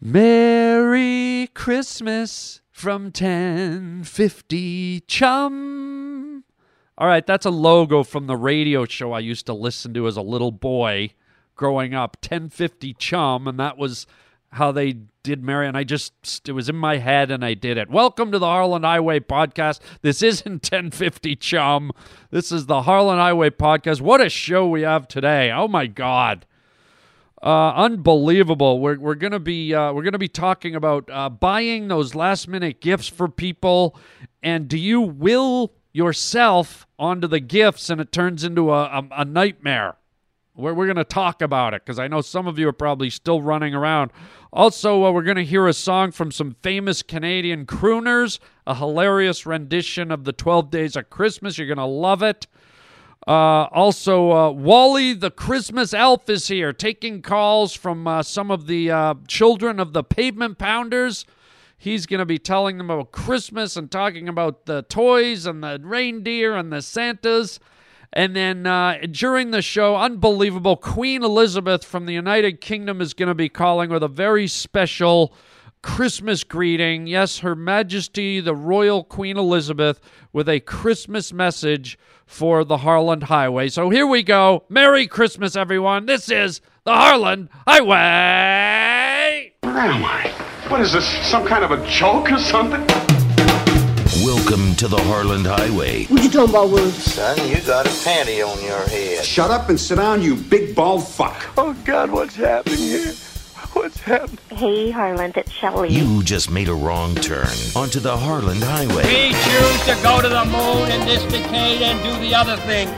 Merry Christmas from 1050 Chum. All right, that's a logo from the radio show I used to listen to as a little boy growing up, 1050 Chum, and that was how they did Merry. And I just, it was in my head and I did it. Welcome to the Harland Highway Podcast. This isn't 1050 Chum. This is the Harland Highway Podcast. What a show we have today. Oh my God. Uh, unbelievable. We're, we're gonna be uh, we're gonna be talking about uh, buying those last minute gifts for people, and do you will yourself onto the gifts and it turns into a, a, a nightmare? We're, we're gonna talk about it because I know some of you are probably still running around. Also, uh, we're gonna hear a song from some famous Canadian crooners, a hilarious rendition of the Twelve Days of Christmas. You're gonna love it. Uh, also, uh, Wally the Christmas elf is here, taking calls from uh, some of the uh, children of the pavement pounders. He's going to be telling them about Christmas and talking about the toys and the reindeer and the Santas. And then uh, during the show, unbelievable, Queen Elizabeth from the United Kingdom is going to be calling with a very special Christmas greeting. Yes, Her Majesty the Royal Queen Elizabeth with a Christmas message for the Harland Highway. So here we go. Merry Christmas, everyone. This is the Harland Highway. Where am I? What is this? Some kind of a joke or something? Welcome to the Harland Highway. What you talking about, Willie? Son, you got a panty on your head. Shut up and sit down, you big bald fuck. Oh, God, what's happening here? What's happening? Hey, Harland, it's Shelley. You just made a wrong turn onto the Harland Highway. We choose to go to the moon in this decade and do the other thing.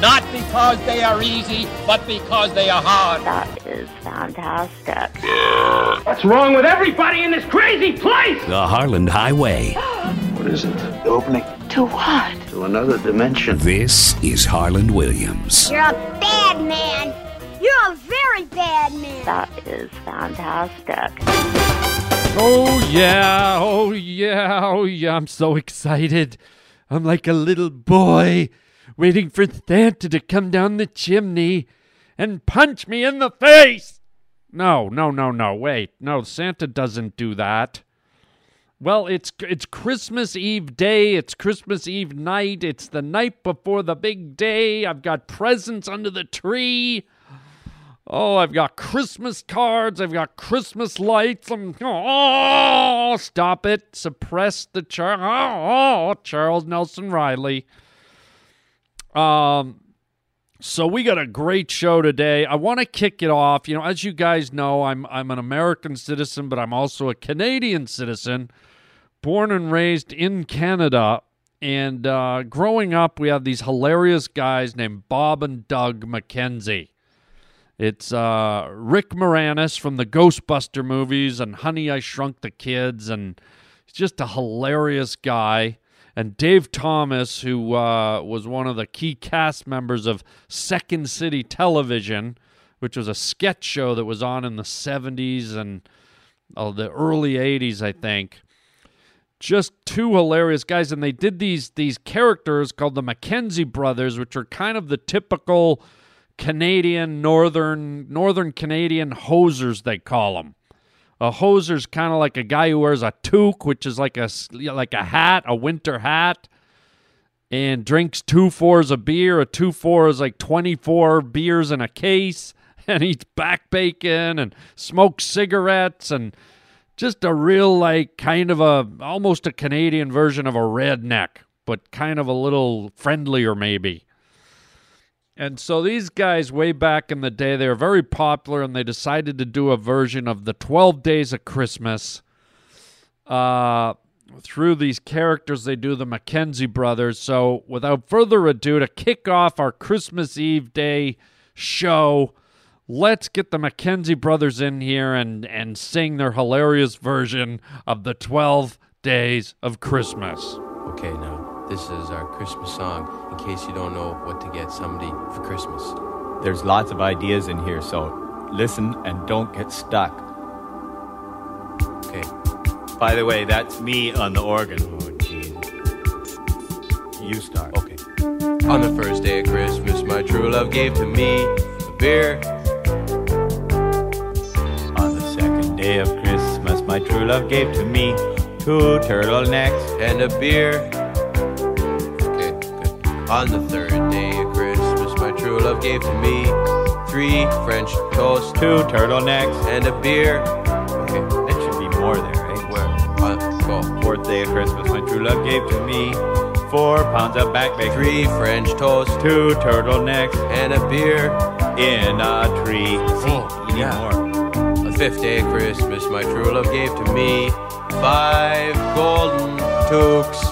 Not because they are easy, but because they are hard. That is fantastic. What's wrong with everybody in this crazy place? The Harland Highway. What is it? The opening To what? to another dimension. This is Harland Williams. You're a bad man. You're a very bad man. That is fantastic. Oh, yeah. Oh, yeah. Oh, yeah. I'm so excited. I'm like a little boy waiting for Santa to come down the chimney and punch me in the face. No, no, no, no. Wait. No, Santa doesn't do that. Well, it's it's Christmas Eve day. It's Christmas Eve night. It's the night before the big day. I've got presents under the tree. Oh, I've got Christmas cards. I've got Christmas lights. I'm, oh, stop it. Suppress the char. Oh, oh, Charles Nelson Reilly. Um, so we got a great show today. I want to kick it off. You know, as you guys know, I'm I'm an American citizen, but I'm also a Canadian citizen, born and raised in Canada. And uh, growing up, we have these hilarious guys named Bob and Doug McKenzie. It's uh, Rick Moranis from the Ghostbuster movies and Honey, I Shrunk the Kids, and he's just a hilarious guy. And Dave Thomas, who uh, was one of the key cast members of Second City Television, which was a sketch show that was on in the 70s and uh, the early 80s, I think. Just two hilarious guys, and they did these these characters called the McKenzie brothers, which are kind of the typical Canadian northern northern Canadian hosers they call them. A hoser's kind of like a guy who wears a toque, which is like a like a hat, a winter hat, and drinks two fours of beer. A two four is like twenty four beers in a case, and eats back bacon and smokes cigarettes and just a real like kind of a almost a Canadian version of a redneck, but kind of a little friendlier maybe. And so these guys, way back in the day, they were very popular, and they decided to do a version of the Twelve Days of Christmas. Uh, through these characters, they do the McKenzie brothers. So, without further ado, to kick off our Christmas Eve day show, let's get the McKenzie brothers in here and and sing their hilarious version of the Twelve Days of Christmas. Okay, now, this is our Christmas song in case you don't know what to get somebody for Christmas. There's lots of ideas in here, so listen and don't get stuck. Okay. By the way, that's me on the organ. Oh, Jesus. You start. Okay. On the first day of Christmas, my true love gave to me a beer. On the second day of Christmas, my true love gave to me. Two turtlenecks. and a beer. On the third day of Christmas, my true love gave to me three French toast Two turtlenecks. and a beer. Okay, That should be more there, right? where? On. Fourth day of Christmas, my true love gave to me four pounds of back bacon, Three French toast two turtlenecks and a beer. in a tree. See, Oh, you need yeah. more. The fifth day of Christmas, my true love gave to me five golden toques,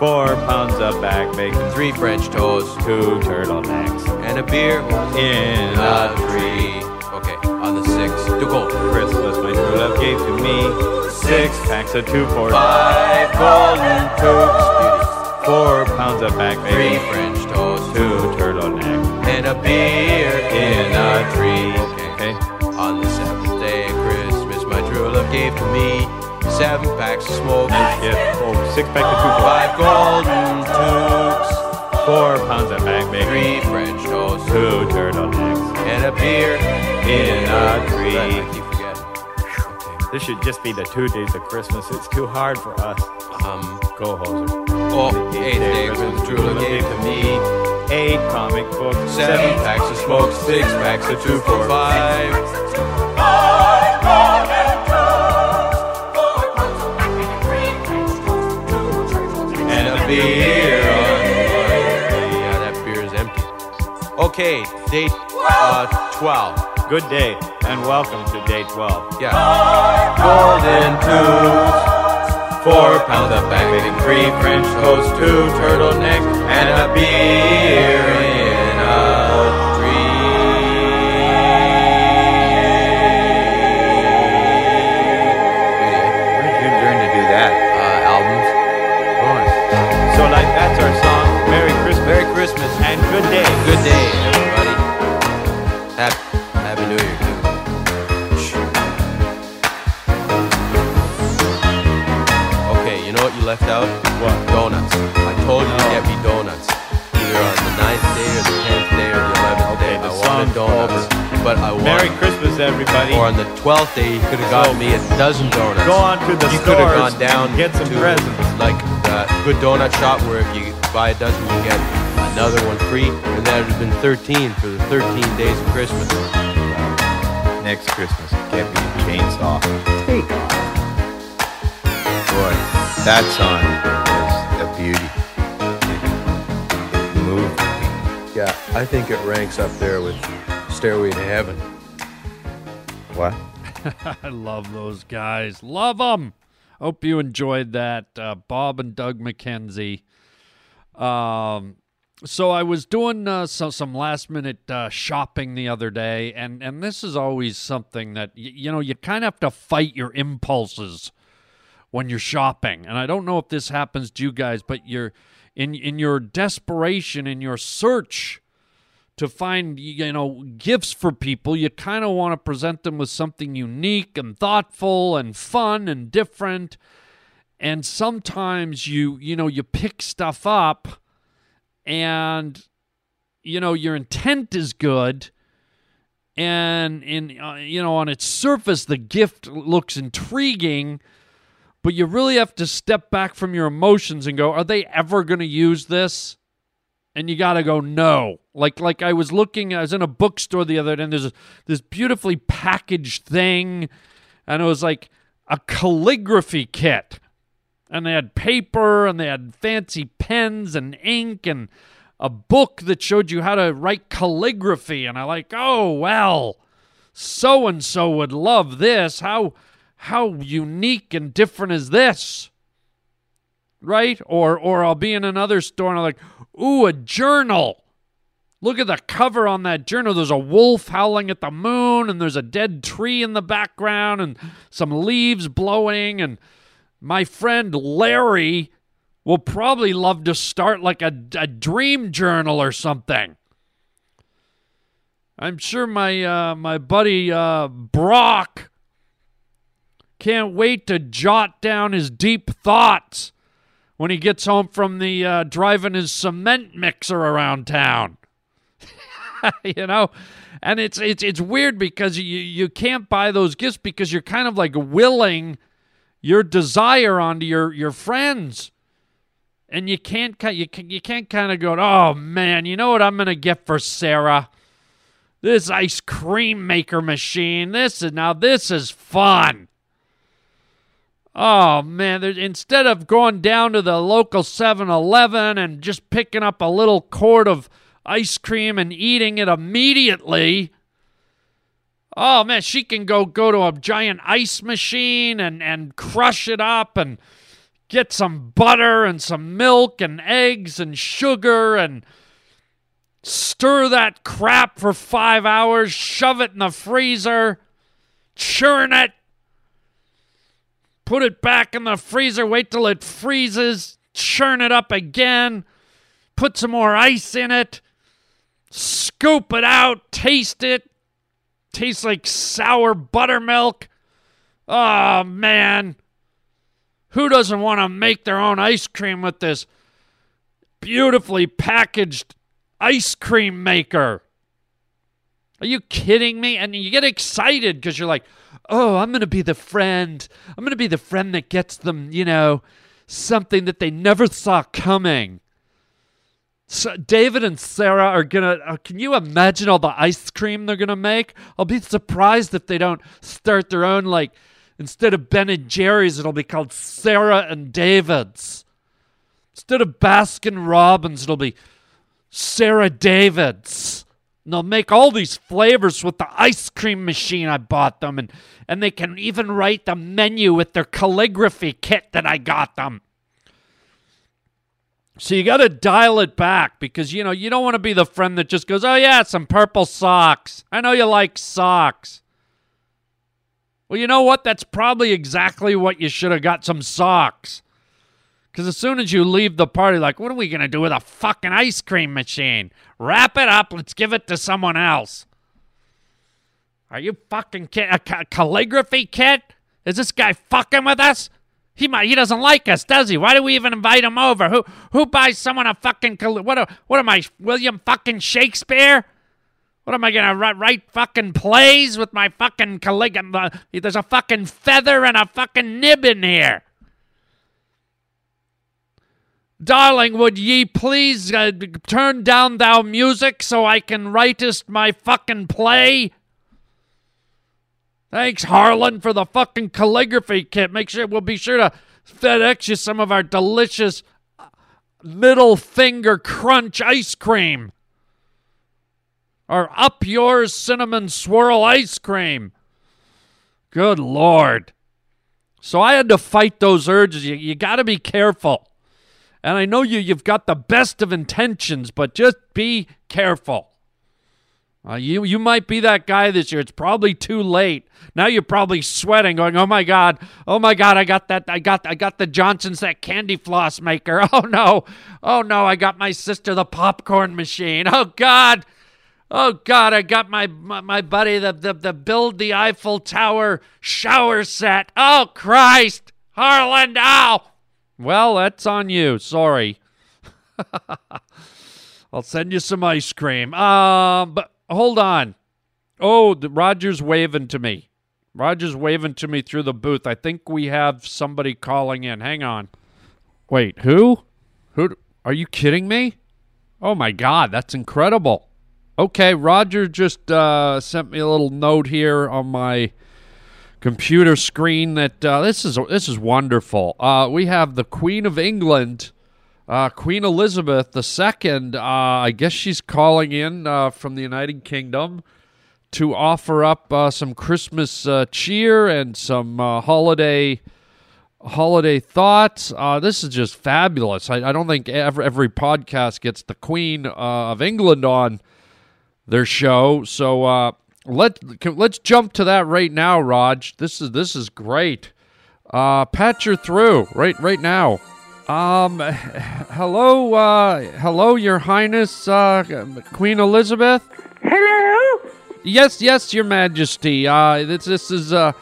Four pounds of back bacon, three French toast, two turtlenecks and a beer. in A tree. Okay, on the sixth, to go. Christmas, my true love gave to me six packs of two for Five golden toques, four pounds of back bacon, Three French toast, two turtlenecks and a beer in a tree. Okay. On the seventh day of Christmas, my true love gave to me seven packs of smoke, Yeah, oh, six packs of two for five golden toques, four pounds of back bacon, three French toast, two turtlenecks and a beer in a tree. I keep forgetting. Okay. This should just be the two days of Christmas. It's too hard for us. Um. Go, Hoser. Oh, eighth day Christmas, true love gave to me Eight comic books, seven packs of smoke, six packs of two for five. Okay, date uh, 12. Good day, and welcome to day 12. Yeah. Golden tubes. Four pounds of back bacon, three French toast, two turtlenecks, and a beer in a tree. Where did you learn to do that? Uh, albums. So, like, that's our song. Merry Christmas Merry Christmas and good day. Good day, left out? What? Donuts. I told you to get me donuts. Either on the ninth day or the tenth day or the eleventh Okay, day. the I wanted song's donuts. But I Merry Christmas, everybody. or on the twelfth day, you could have gotten me a dozen donuts. Go on to the you could have stores gone down and get some to presents. like the good donut shop where if you buy a dozen, you get another one free, and that would have been 13 for the 13 days of Christmas. Next Christmas, get me a chainsaw. Take off. Boy, that song was a beauty. It moved. Yeah, I think it ranks up there with Stairway to Heaven. What? I love those guys. Love them. Hope you enjoyed that, uh, Bob and Doug McKenzie. Um, so I was doing uh, so, some last minute uh, shopping the other day, and and this is always something that y- you know you kind of have to fight your impulses when you're shopping. And I don't know if this happens to you guys, but you're in in your desperation, in your search to find you know gifts for people you kind of want to present them with something unique and thoughtful and fun and different and sometimes you you know you pick stuff up and you know your intent is good and in uh, you know on its surface the gift looks intriguing but you really have to step back from your emotions and go are they ever going to use this and you got to go no. Like like I was looking, I was in a bookstore the other day, and there's a, this beautifully packaged thing, and it was like a calligraphy kit, and they had paper, and they had fancy pens and ink, and a book that showed you how to write calligraphy, and I like, oh well, so and so would love this. How how unique and different is this? right? Or or I'll be in another store and I'm like, ooh, a journal. Look at the cover on that journal. There's a wolf howling at the moon, and there's a dead tree in the background, and some leaves blowing. And my friend Larry will probably love to start like a, a dream journal or something. I'm sure my uh, my buddy uh, Brock can't wait to jot down his deep thoughts when he gets home from the uh, driving his cement mixer around town. you know, and it's it's it's weird because you you can't buy those gifts because you're kind of like willing your desire onto your your friends. And you can't you can, you can't kind of go, "Oh man, you know what I'm going to get for Sarah? This ice cream maker machine. This is now this is fun." Oh man, instead of going down to the local 7-Eleven and just picking up a little quart of ice cream and eating it immediately, Oh man, she can go go to a giant ice machine and and crush it up and get some butter and some milk and eggs and sugar and stir that crap for 5 hours, shove it in the freezer, churn it, put it back in the freezer, wait till it freezes, churn it up again, put some more ice in it, scoop it out, taste it, tastes like sour buttermilk. Oh, man. Who doesn't want to make their own ice cream with this beautifully packaged ice cream maker? Are you kidding me? And you get excited because you're like, oh, I'm going to be the friend. I'm going to be the friend that gets them, you know, something that they never saw coming. So David and Sarah are gonna. Uh, can you imagine all the ice cream they're gonna make? I'll be surprised if they don't start their own. Like instead of Ben and Jerry's, it'll be called Sarah and David's. Instead of Baskin Robbins, it'll be Sarah David's. And they'll make all these flavors with the ice cream machine I bought them, and and they can even write the menu with their calligraphy kit that I got them. So you got to dial it back because you know you don't want to be the friend that just goes, "Oh yeah, some purple socks. I know you like socks." Well, you know what? That's probably exactly what you should have got some socks. Because as soon as you leave the party, like, what are we going to do with a fucking ice cream machine? Wrap it up. Let's give it to someone else. Are you fucking kid? A calligraphy kit? Is this guy fucking with us? He might, he doesn't like us, does he? Why do we even invite him over? Who who buys someone a fucking what? A, what am I, William fucking Shakespeare? What am I gonna write, write fucking plays with my fucking calligraphy? There's a fucking feather and a fucking nib in here. Darling, would ye please uh, turn down thou music so I can writest my fucking play? Thanks, Harland, for the fucking calligraphy kit. Make sure we'll be sure to FedEx you some of our delicious uh, middle finger crunch ice cream. Or up yours cinnamon swirl ice cream. Good lord. So I had to fight those urges. You, you got to be careful. And I know you you've got the best of intentions, but just be careful. Uh, you you might be that guy this year. It's probably too late. Now you're probably sweating, going, "Oh my god, oh my god, I got that, I got, I got the Johnsons that candy floss maker. Oh no, oh no, I got my sister the popcorn machine. Oh god, oh god, I got my my, my buddy the, the the build the Eiffel Tower shower set. Oh Christ, Harland, ow. Well, that's on you. Sorry. I'll send you some ice cream. Um, but hold on. Oh, the, Roger's waving to me. Roger's waving to me through the booth. I think we have somebody calling in. Hang on. Wait, who? Who? Are you kidding me? Oh my God, that's incredible. Okay, Roger just uh, sent me a little note here on my computer screen that uh, this is this is wonderful. Uh, we have the Queen of England, uh, Queen Elizabeth II. Uh, I guess she's calling in uh, from the United Kingdom to offer up uh, some Christmas cheer and some holiday holiday thoughts. this is just fabulous. I, I, don't think every, every podcast gets the Queen of England on their show. So let let's jump to that right now, Raj. This is this is great. Uh, you're through right right now. Um, hello, uh, hello, Your Highness, uh, Queen Elizabeth. Hello. Yes, yes, Your Majesty. Uh, this this is uh,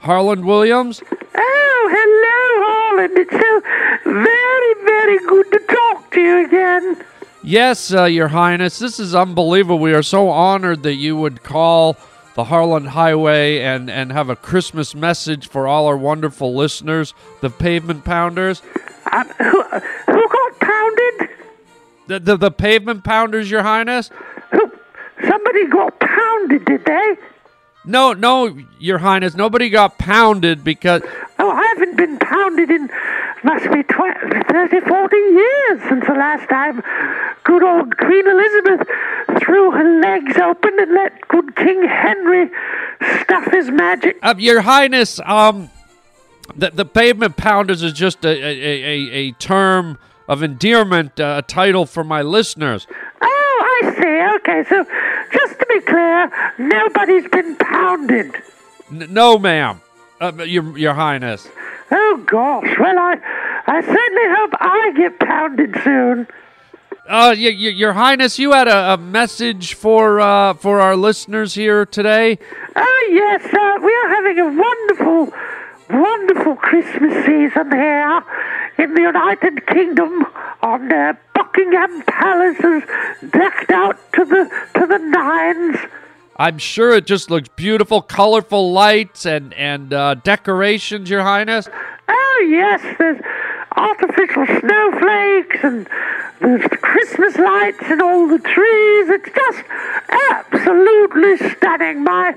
Harland Williams. Oh, hello, Harland. It's so very very good to talk to you again. Yes, uh, Your Highness, this is unbelievable. We are so honored that you would call the Harland Highway and, and have a Christmas message for all our wonderful listeners, the Pavement Pounders. Um, who, who got pounded? The, the, the Pavement Pounders, Your Highness? Who, somebody got pounded, did they? No, no, Your Highness. Nobody got pounded because. Oh, I haven't been pounded in must be 20, 30, 40 years since the last time good old Queen Elizabeth threw her legs open and let good King Henry stuff his magic. Uh, Your Highness, um, the, the Pavement Pounders is just a, a, a, a term of endearment, uh, a title for my listeners. Oh, I see. Okay, so be clear, nobody's been pounded. N- no, ma'am, uh, Your, Your Highness. Oh gosh. Well, I, I certainly hope I get pounded soon. Uh, y- y- Your Highness, you had a, a message for uh, for our listeners here today. Oh yes, uh, we are having a wonderful, wonderful Christmas season here in the United Kingdom. On uh, Buckingham Palace is decked out to the to the nines. I'm sure it just looks beautiful, colorful lights and and uh, decorations, Your Highness. Oh yes, there's artificial snowflakes and there's Christmas lights in all the trees. It's just absolutely stunning. My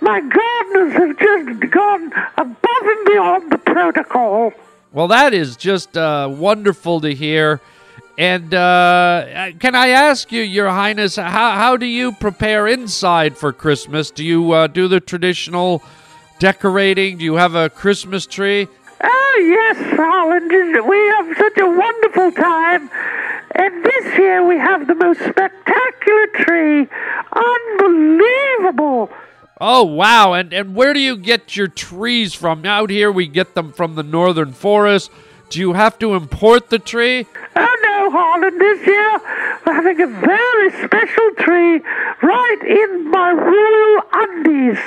my gardeners have just gone above and beyond the protocol. Well, that is just uh, wonderful to hear. And uh, can I ask you, Your Highness, how, how do you prepare inside for Christmas? Do you uh, do the traditional decorating? Do you have a Christmas tree? Oh, yes, Holland. We have such a wonderful time. And this year we have the most spectacular tree. Unbelievable. Oh, wow. And, and where do you get your trees from? Out here, we get them from the northern forest. Do you have to import the tree? Oh, no, Holland. This year we're having a very special tree right in my royal undies.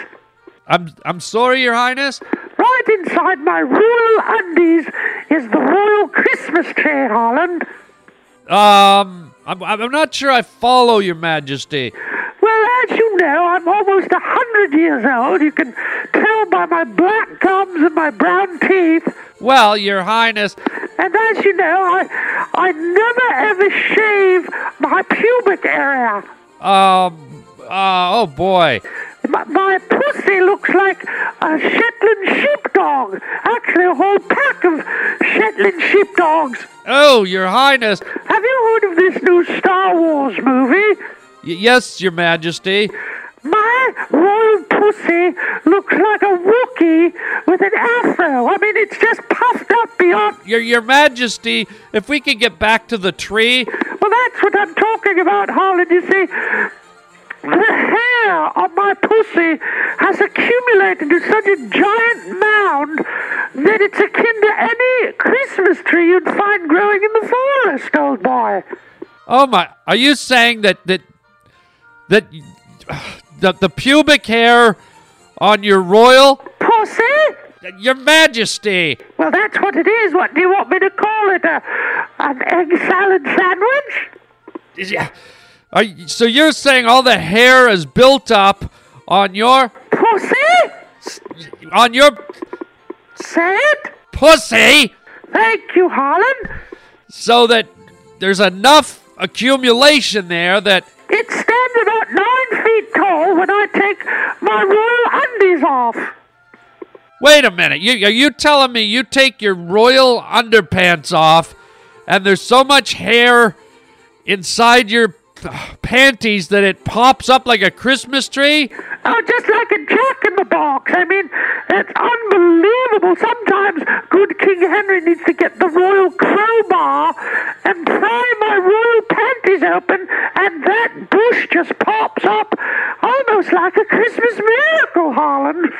I'm, I'm sorry, Your Highness. Right inside my royal undies is the royal Christmas tree, Holland. Um, I'm, I'm not sure I follow Your Majesty. Well, as you know, I'm almost a hundred years old. You can tell by my black gums and my brown teeth. Well, Your Highness. And as you know, I I never ever shave my pubic area. Um, uh, oh boy. My, my pussy looks like a Shetland sheepdog. Actually, a whole pack of Shetland sheepdogs. Oh, Your Highness. Have you heard of this new Star Wars movie? Y- yes, Your Majesty. My royal pussy looks like a Wookiee with an afro. I mean, it's just puffed up beyond. Your Your Majesty, if we could get back to the tree. Well, that's what I'm talking about, Harland. You see, the hair on my pussy has accumulated to such a giant mound that it's akin to any Christmas tree you'd find growing in the forest, old boy. Oh my! Are you saying that that that the the pubic hair on your royal pussy? Your Majesty. Well, that's what it is. What do you want me to call it? A, an egg salad sandwich? Yeah. You, so you're saying all the hair is built up on your pussy? On your say it? Pussy. Thank you, Harland. So that there's enough accumulation there that it's stands when I take my royal undies off. Wait a minute. You, are you telling me you take your royal underpants off and there's so much hair inside your panties that it pops up like a Christmas tree? Oh, just like a jack in the box. I mean, it's unbelievable. Sometimes good King Henry needs to get the royal crowbar and pry my royal panties open, and that bush just pops up almost like a Christmas miracle, Harland.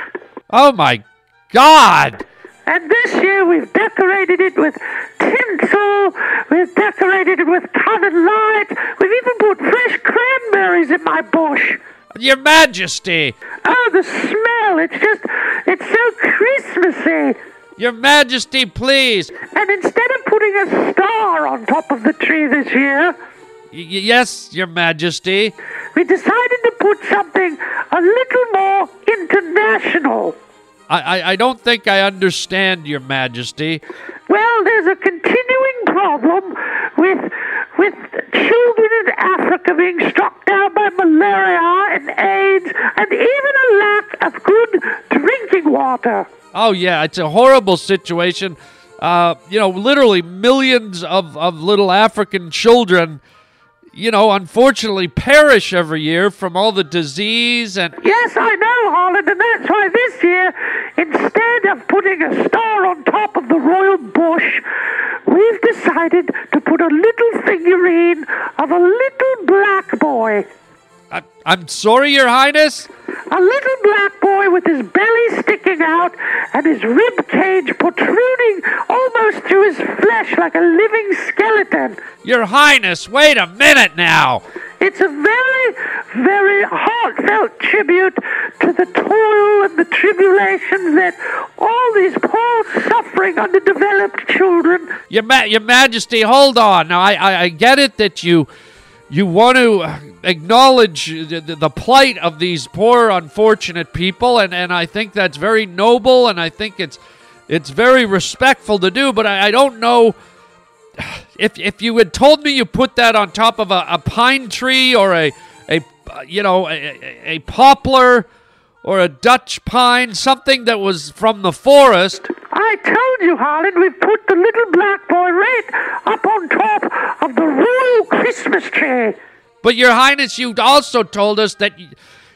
Oh, my God. And this year we've decorated it with tinsel, we've decorated it with colored lights, we've even put fresh cranberries in my bush. Your Majesty. Oh, the smell, it's just, it's so Christmassy. Your Majesty, please. And instead of putting a star on top of the tree this year, y- yes, Your Majesty, we decided to put something a little more international. I, I, I don't think I understand, Your Majesty. Well, there's a continuing problem with with children in Africa being struck down by malaria and AIDS and even a lack of good drinking water. Oh, yeah, it's a horrible situation. Uh, you know, literally millions of, of little African children, you know, unfortunately perish every year from all the disease and. Yes, I know, Holland, and that's why this year, instead of putting a star on top of the royal bush, we've decided to put a little figurine of a little black boy. I, I'm sorry, Your Highness. A little black boy with his belly sticking out and his rib cage protruding almost to his flesh like a living skeleton. Your Highness, wait a minute now. It's a very, very heartfelt tribute to the toil and the tribulations that all these poor, suffering, underdeveloped children. Your, Ma- Your Majesty, hold on. Now, I, I, I get it that you you want to acknowledge the, plight of these poor, unfortunate people, and, and I think that's very noble, and I think it's it's very respectful to do. But I, I don't know if if you had told me you put that on top of a, a pine tree or a a you know a, a poplar or a Dutch pine, something that was from the forest. I told you, Harland, we've put the little black boy right up on top of the royal Christmas tree. But, Your Highness, you also told us that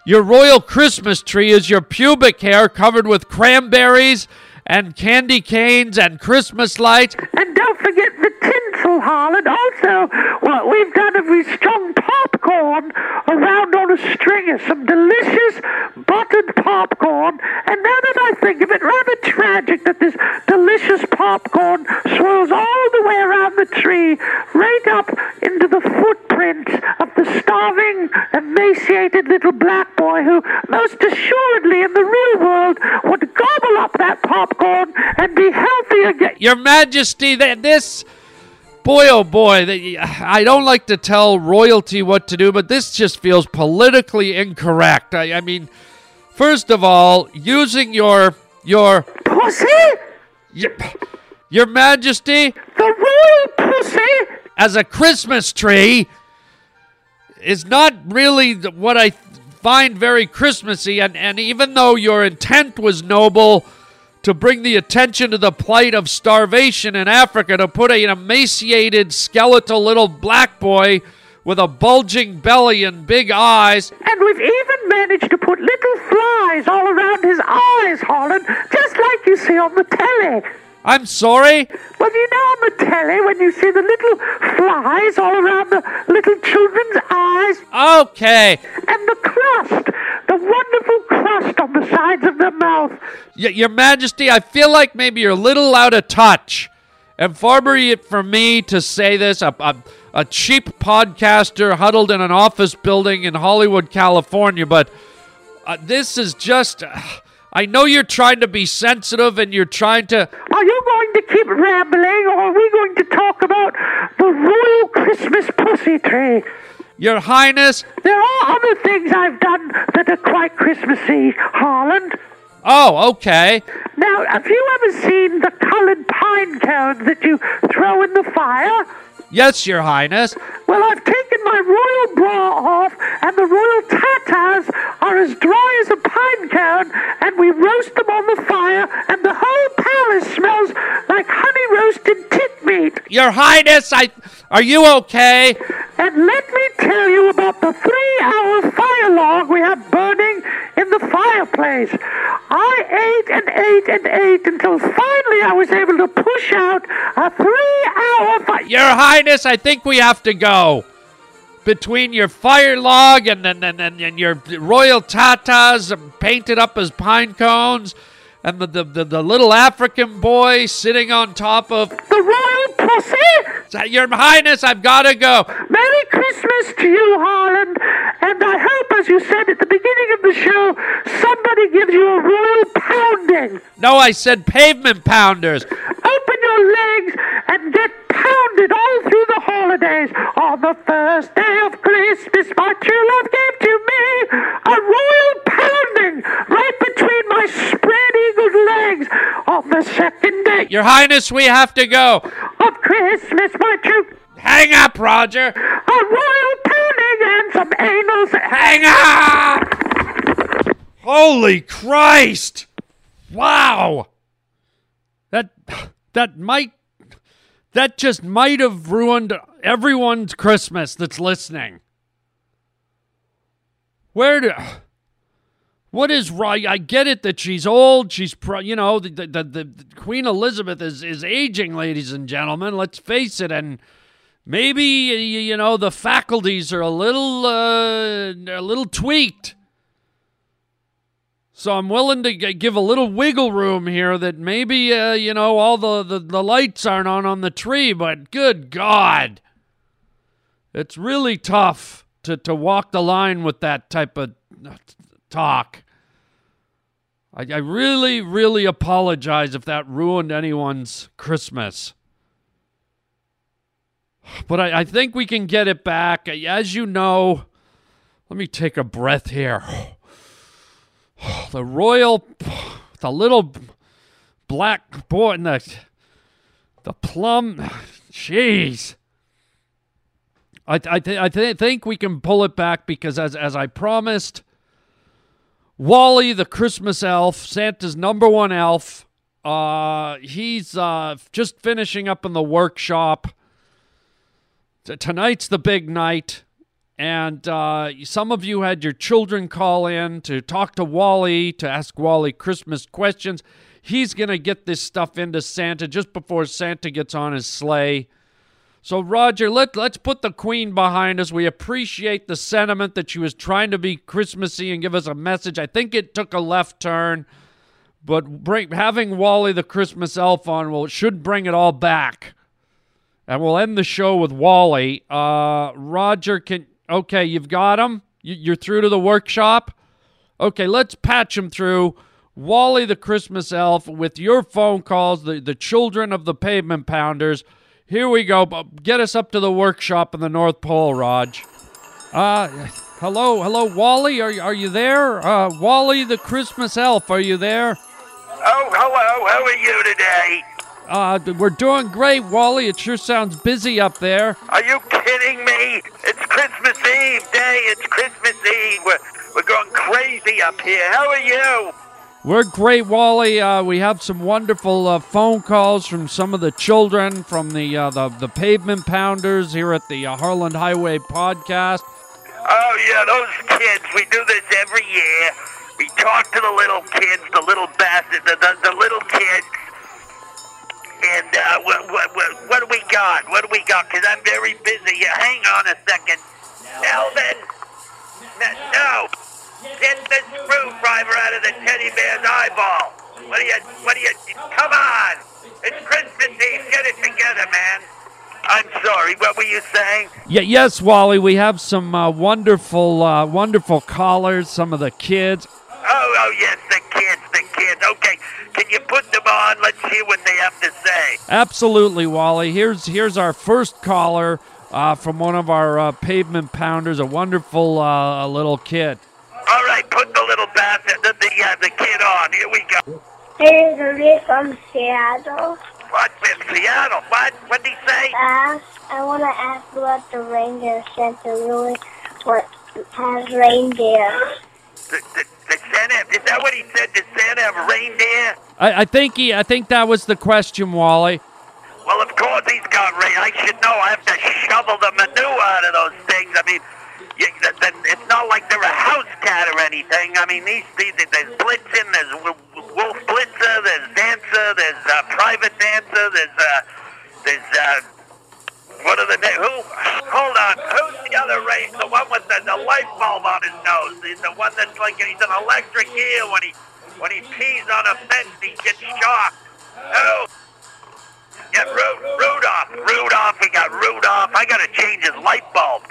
your royal Christmas tree is your pubic hair covered with cranberries and candy canes and Christmas lights. And don't forget the tinsel, Harland. Also, what we've done is we've strung popcorn around on a string of some delicious buttered popcorn. And now that I think of it, rather tragic that this delicious popcorn swirls all the way around the tree, right up into the footprints of the starving, emaciated little black boy who, most assuredly in the real world, would gobble up that popcorn and be healthy again. Your Majesty, that this. Boy, oh boy, I don't like to tell royalty what to do, but this just feels politically incorrect. I, I mean, first of all, using your your Pussy? your, your Majesty The royal pussy? as a Christmas tree is not really what I find very Christmassy. And, and even though your intent was noble to bring the attention to the plight of starvation in Africa, to put an emaciated, skeletal little black boy with a bulging belly and big eyes. And we've even managed to put little flies all around his eyes, Holland, just like you see on the telly. I'm sorry? Well, you know on the telly when you see the little flies all around the little children's eyes Okay. and the crust, the wonderful crust on the sides of their mouth. Y- Your Majesty, I feel like maybe you're a little out of touch. And far be it from me to say this, a, a, a cheap podcaster huddled in an office building in Hollywood, California, but uh, this is just. I know you're trying to be sensitive and you're trying to. Are you going to keep rambling, or are we going to talk about the royal Christmas pussy tree? Your Highness. There are other things I've done that are quite Christmassy, Harland. Oh, okay. Now, have you ever seen the colored pine cones that you throw in the fire? Yes, Your Highness. Well, I've taken my royal bra off, and the royal tatas are as dry as a pine cone, and we roast them on the fire, and the whole palace smells like honey roasted tit meat. Your Highness, I. Are you okay? And let me tell you about the three hour fire log we have burning in the fireplace. I ate and ate and ate until finally I was able to push out a three hour fire. Your Highness, I think we have to go. Between your fire log and and, and, and, and your royal tatas painted up as pine cones, and the, the, the, the little African boy sitting on top of. The royal pussy? Your Highness, I've got to go. Merry Christmas to you, Harland. And I hope, as you said at the beginning of the show, somebody gives you a royal pounding. No, I said pavement pounders. Open legs and get pounded all through the holidays. On the first day of Christmas, my true love gave to me a royal pounding right between my spread eagled legs on the second day Your Highness, we have to go. of Christmas, my true. Hang up, Roger. A royal pounding and some anal. Hang up! Holy Christ! Wow. That might that just might have ruined everyone's Christmas that's listening. Where do what is right? I get it that she's old. She's, pro, you know, the, the, the, the Queen Elizabeth is, is aging, ladies and gentlemen. Let's face it. And maybe, you know, the faculties are a little, uh, a little tweaked. So I'm willing to g- give a little wiggle room here that maybe, uh, you know, all the, the, the lights aren't on on the tree, but good God. It's really tough to, to walk the line with that type of uh, talk. I, I really, really apologize if that ruined anyone's Christmas. But I, I think we can get it back. As you know, let me take a breath here. The royal, the little black boy, the, the plum, jeez. I, I, th- I th- think we can pull it back because, as, as I promised, Wally, the Christmas elf, Santa's number one elf, uh, he's uh, just finishing up in the workshop. T- Tonight's the big night, and uh, some of you had your children call in to talk to Wally, to ask Wally Christmas questions. He's going to get this stuff into Santa just before Santa gets on his sleigh. So, Roger, let, let's put the Queen behind us. We appreciate the sentiment that she was trying to be Christmassy and give us a message. I think it took a left turn, but bring, having Wally the Christmas elf on will should bring it all back. And we'll end the show with Wally. Uh, Roger, can okay? You've got. You, you're through to the workshop. Okay, let's patch him through. Wally the Christmas elf with your phone calls, the, the children of the pavement pounders. Here we go. Get us up to the workshop in the North Pole, Raj. Uh, hello, hello, Wally. Are, are you there? Uh, Wally the Christmas elf, are you there? Oh, hello. How are you today? Uh, we're doing great, Wally. It sure sounds busy up there. Are you kidding me? It's Christmas Eve day. It's Christmas Eve. We're, we're going crazy up here. How are you? We're great, Wally. Uh, we have some wonderful uh, phone calls from some of the children from the uh, the, the pavement pounders here at the uh, Harland Highway podcast. Oh, yeah, those kids. We do this every year. We talk to the little kids, the little bastards, the, the, the little kids. And uh, what, what, what, what do we got? What do we got? Because I'm very busy. Hang on a second. Elvin! No! Get the screwdriver out of the teddy bear's eyeball! What do you, what do you, come on! It's Christmas Eve. Get it together, man. I'm sorry. What were you saying? Yeah, yes, Wally. We have some uh, wonderful, uh, wonderful callers. Some of the kids. Oh, oh, yes, the kids, the kids. Okay, can you put them on? Let's hear what they have to say. Absolutely, Wally. Here's here's our first caller uh, from one of our uh, pavement pounders. A wonderful uh, little kid. All right, put the little bastard, the, the, uh, the kid on. Here we go. Hey, Rudy from Seattle. What, from Seattle? What? What'd he say? Ask, I want to ask about the reindeer Santa really what has reindeer. The, the, the Santa, is that what he said? Does Santa have reindeer? I, I think he. I think that was the question, Wally. Well, of course he's got rain. I should know. I have to shovel the manure out of those things. I mean, you, th th it's not like they're a house cat or anything. I mean, these, these there's Blitzen, there's Wolf Blitzer, there's Dancer, there's uh, Private Dancer, there's uh, there's uh, what are the na- who? Hold on, who's the other rain? The one with the, the light bulb on his nose. He's the one that's like he's an electric eel when he when he pees on a fence. He gets shocked. Oh. Yeah, Ru- Rudolph. Rudolph. We got Rudolph. I gotta change his light bulb.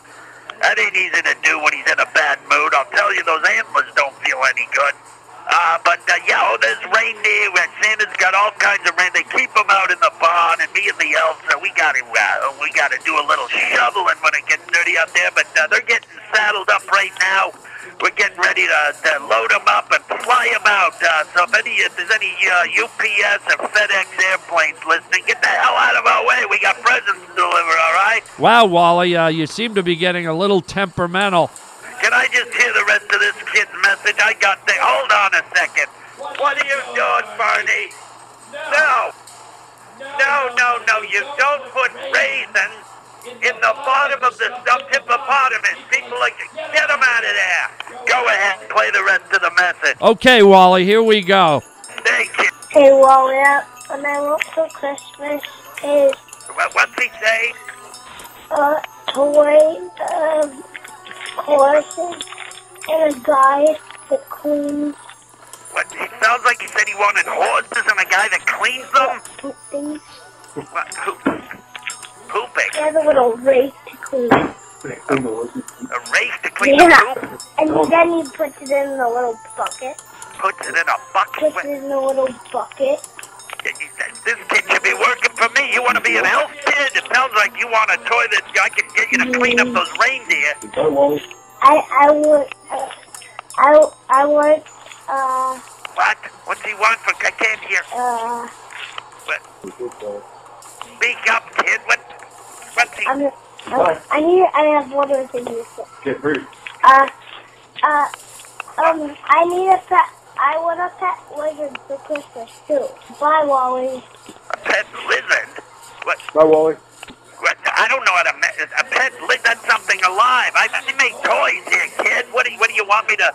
That ain't easy to do when he's in a bad mood. I'll tell you, those antlers don't feel any good. Uh, but uh, yeah, oh, there's reindeer. Santa's got all kinds of reindeer. They keep them out in the barn, and me and the elves, uh, we got to uh, we got to do a little shoveling when it gets dirty out there. But uh, they're getting saddled up right now. we're getting ready to, to load them up and fly them out. Uh, so if any, if there's any uh, UPS or FedEx airplanes listening, get the hell out of our way. We got presents to deliver. All right. Wow, Wally, uh, you seem to be getting a little temperamental. Can I just hear the rest of this kid's message? I got the. Hold on a second. What are you doing, Barney? No. No, no, no. You don't put raisins in the bottom of the stuffed hippopotamus. People like, get them out of there. Go ahead and play the rest of the message. Okay, Wally, here we go. Thank you. Hey, Wally, what I want for Christmas is What, what's he say? a toy um, horses and a guy that cleans What? It sounds like he said he wanted horses and a guy that cleans them. things. What? Poop. Pooping. He has a little rake to clean. A race to clean Yeah. the poop. And then he puts it in a little bucket. Puts it in a bucket. Puts it in a little bucket. This kid should be working for me. You want to be an elf kid? It sounds like you want a toy that I can get you to clean up those reindeer. I I want uh, I I want uh What? What's he want for? I can't hear. uh What? Speak up, kid. What? What's he? I'm, i I need I have one more thing to say. Get rude. Uh uh um I need a pet I want a pet lizard for Christmas too. Bye Wally. A pet lizard? What? Bye, Wally. what? I don't know how to. Ma- a pet lizard? That's something alive. I, I make toys here, kid. What do you? What do you want me to?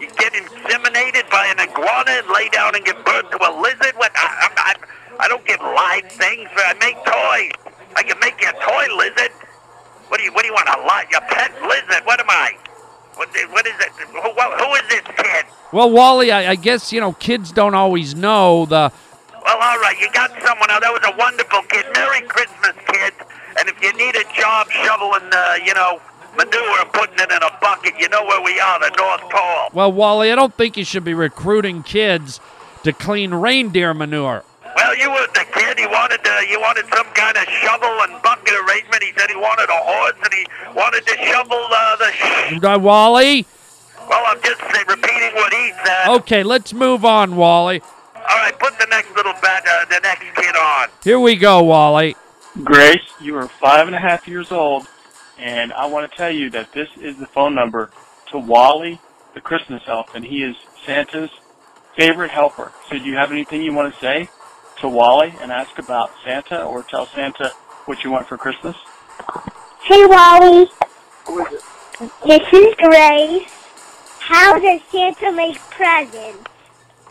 You get inseminated by an iguana and lay down and give birth to a lizard? What? I, I'm, I'm, I don't give live things. I make toys. I can make you a toy lizard. What do you? What do you want? A li- A pet lizard? What am I? What, what is it? Who, who is this kid? Well, Wally, I, I guess, you know, kids don't always know the. Well, all right, you got someone. Oh, that was a wonderful kid. Merry Christmas, kid. And if you need a job shoveling, uh, you know, manure and putting it in a bucket, you know where we are, the North Pole. Well, Wally, I don't think you should be recruiting kids to clean reindeer manure. Well, you were the kid. He wanted uh, you wanted some kind of shovel and bucket arrangement. He said he wanted a horse and he wanted to shovel uh, the. Sh- Uh, Wally? well, I'm just uh, repeating what he said. Okay, let's move on, Wally. All right, put the next little bat, uh, the next kid on. Here we go, Wally. Grace, you are five and a half years old, and I want to tell you that this is the phone number to Wally, the Christmas elf, and he is Santa's favorite helper. So do you have anything you want to say to Wally and ask about Santa or tell Santa what you want for Christmas? Hey Wally. Who is it? This is Grace. How does Santa make presents?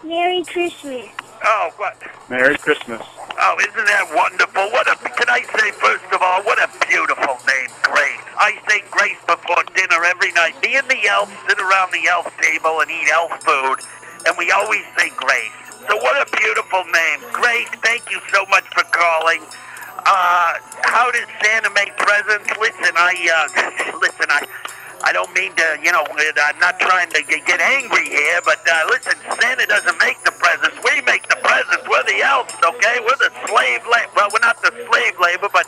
Merry Christmas. Oh, what? Merry Christmas. Oh, isn't that wonderful? What a can I say first of all, what a beautiful name, Grace. I say Grace before dinner every night. Me and the elf sit around the elf table and eat elf food, and we always say Grace. So what a beautiful name. Grace, thank you so much for calling. Uh, how does Santa make presents? Listen, I uh listen, I I don't mean to, you know, I'm not trying to get get angry here, but uh, listen, Santa doesn't make the presents. We make the presents. We're the elves, okay? We're the slave labor. Well, we're not the slave labor, but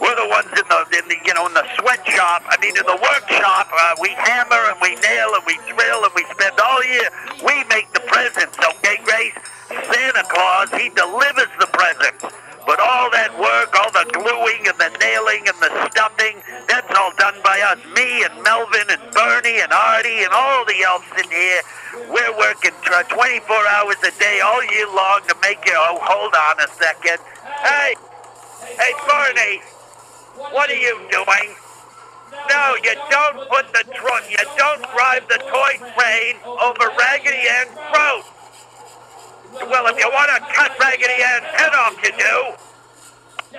we're the ones in the, in the, you know, in the sweatshop. I mean, in the workshop. Uh, we hammer and we nail and we drill and we spend all year. We make the presents, okay, Grace? Santa Claus, he delivers the presents. But all that work, all the gluing and the nailing and the stuffing, that's all done by us. Me and Melvin and Bernie and Artie and all the elves in here. We're working 24 hours a day all year long to make it. Oh, hold on a second. Hey, hey, Bernie, what are you doing? No, you don't put the truck, you don't drive the toy train over Raggedy Ann's throat. Well, if you want to cut Raggedy Ann's head off, you do.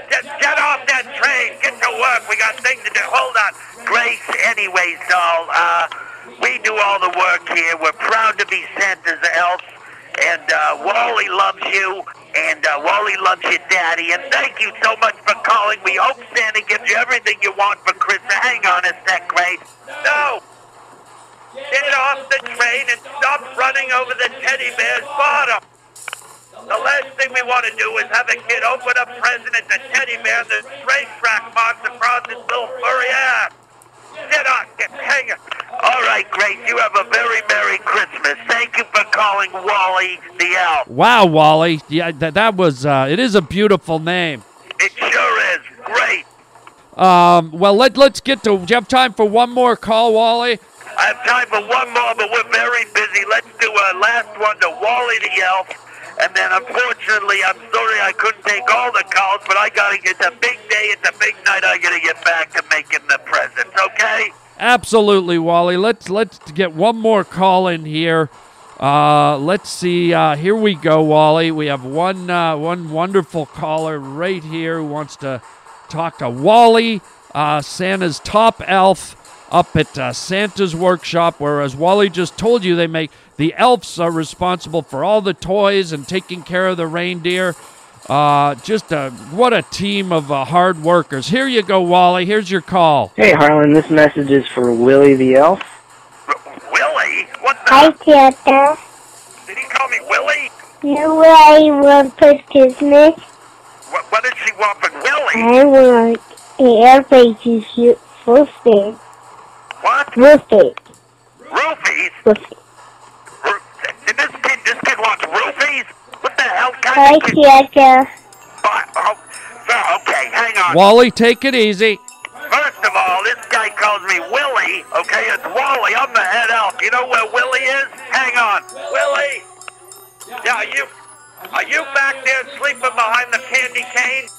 Just get off that train. Get to work. We got things to do. Hold on. Grace, anyways, doll, uh, we do all the work here. We're proud to be Santa's elves. And uh, Wally loves you. And uh, Wally loves your daddy. And thank you so much for calling. We hope Santa gives you everything you want for Christmas. Hang on a sec, Grace. No. Get off the train and stop running over the teddy bear's bottom. The last thing we want to do is have a kid open a present at the teddy bear and the train track marks across his little furry ass. Get on, get, hang on. All right, Grace, you have a very Merry Christmas. Thank you for calling Wally the Elf. Wow, Wally. Yeah, that, that was. Uh, it is a beautiful name. It sure is. Great. Um, well, let let's get to. Do you have time for one more call, Wally? I have time for one more, but we're very busy. Let's do a last one to Wally the Elf. And then, unfortunately, I'm sorry I couldn't take all the calls, but I gotta get. It's a big day. It's a big night. I gotta get back to making the presents. Okay? Absolutely, Wally. Let's let's get one more call in here. Uh, let's see. Uh, here we go, Wally. We have one uh, one wonderful caller right here who wants to talk to Wally, uh, Santa's top elf, up at uh, Santa's workshop. Whereas Wally just told you they make the elves are responsible for all the toys and taking care of the reindeer. Uh, just a what a team of uh, hard workers. Here you go, Wally. Here's your call. Hey, Harland, this message is for Willie the Elf. Willie? What the? Hi, Santa. Did he call me Willie? You know what I want for Christmas? What, what did she want from Willie? I want an airplane to shoot roofing. What? Roofing. Roofies? Roofing. Did this kid, this kid wants roofies? What the hell kind Hi, of kid? Santa. Oh, oh, okay, hang on. Wally, take it easy. First of all, this guy calls me Willie. Okay, it's Wally. I'm the head elf. You know where Willie is? Hang on, Willie. Yeah, are you are you back there sleeping behind the candy cane?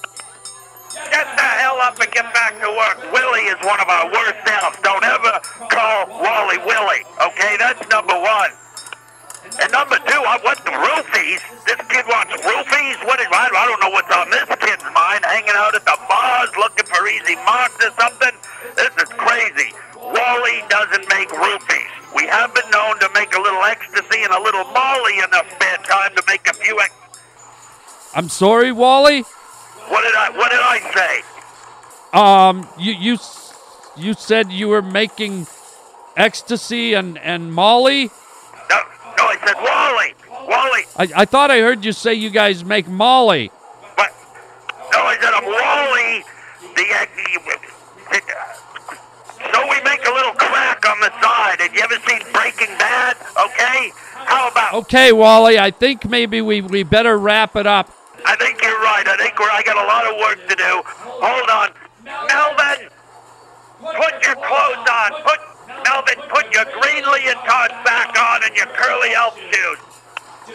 Get the hell up and get back to work. Willie is one of our worst elves. Don't ever call Wally Willie. Okay, that's number one. And number two, I want the roofies. This kid wants roofies. What is, I, I don't know what's on this kid's mind. Hanging out at the bars looking for easy marks or something. This is crazy. Wally doesn't make roofies. We have been known to make a little ecstasy and a little molly in our spare time to make a few. Ex- I'm sorry, Wally. what did I? What did I say? Um, you you you said you were making ecstasy and and Molly. I said Wally. Wally. I, I thought I heard you say you guys make Molly. But no, I said I'm Wally. The, the so we make a little crack on the side. Have you ever seen Breaking Bad? Okay. How about? Okay, Wally. I think maybe we we better wrap it up. I think you're right. I think we're, I got a lot of work to do. Hold on. Melvin, put your clothes on. Put Melvin, put your green leotard back on and your curly elf shoes.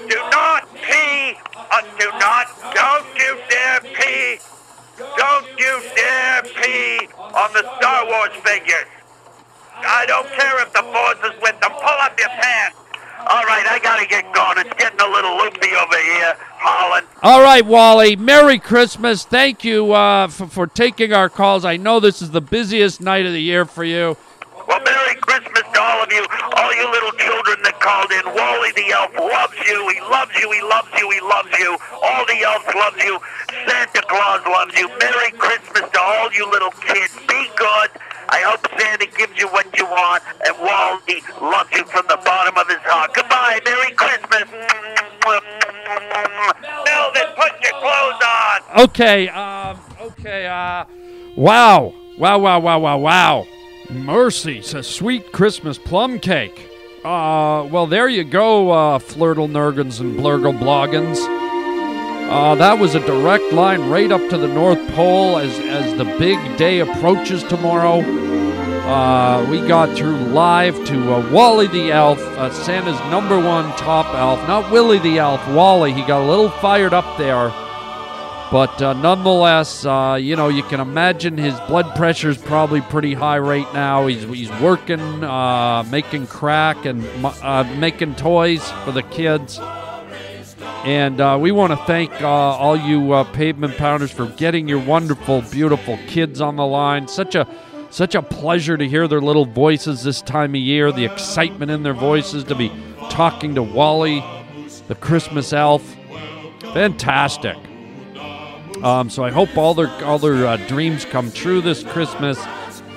Do not pee. Uh, do not. Don't you dare pee. Don't you dare pee on the Star Wars figures. I don't care if the force is with them. Pull up your pants. All right, I gotta get going. It's getting a little loopy over here, Holland. All right, Wally. Merry Christmas. Thank you uh, for, for taking our calls. I know this is the busiest night of the year for you. Merry Christmas to all of you, all you little children that called in. Wally the elf loves you. He loves you. He loves you. He loves you. All the elves love you. Santa Claus loves you. Merry Christmas to all you little kids. Be good. I hope Santa gives you what you want, and Wally loves you from the bottom of his heart. Goodbye. Merry Christmas. Melvin, put your clothes on. Okay. Um. Okay. Uh. Wow. Wow. Wow. Wow. Wow. Wow. Mercy, it's a sweet Christmas plum cake. Uh. Well, there you go, uh, Flirtle Nergans and Blurgle Bloggins. Uh, that was a direct line right up to the North Pole as as the big day approaches tomorrow. Uh, we got through live to uh, Wally the Elf, uh, Santa's number one top elf. Not Willie the Elf, Wally. He got a little fired up there. But uh, nonetheless, uh, you know, you can imagine his blood pressure is probably pretty high right now. He's, he's working, uh, making crack and uh, making toys for the kids. And uh, we want to thank uh, all you pavement pounders for getting your wonderful, beautiful kids on the line. Such a such a pleasure to hear their little voices this time of year. The excitement in their voices to be talking to Wally, the Christmas elf. Fantastic. Um, so I hope all their all their uh, dreams come true this Christmas,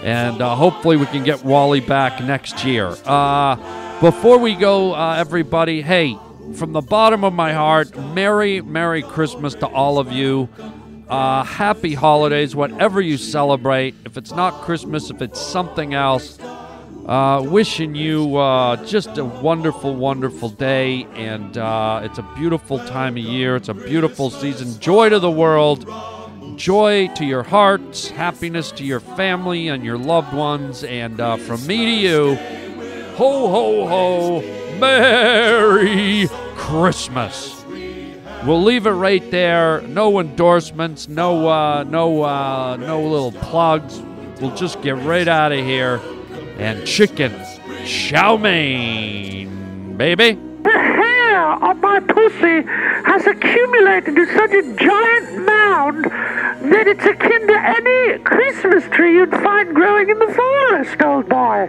and uh, hopefully we can get Wally back next year. Uh, before we go, uh, everybody, hey, from the bottom of my heart, Merry Merry Christmas to all of you. Uh, happy holidays, whatever you celebrate. If it's not Christmas, if it's something else, Uh, wishing you uh, just a wonderful, wonderful day, and uh, it's a beautiful time of year. It's a beautiful season. Joy to the world, joy to your hearts, happiness to your family and your loved ones, and uh, from me to you, ho, ho, ho, Merry Christmas. We'll leave it right there. No endorsements, no, uh, no, uh, no little plugs. We'll just get right out of here and chicken chow mein, baby. The hair on my pussy has accumulated to such a giant mound that it's akin to any Christmas tree you'd find growing in the forest, old boy.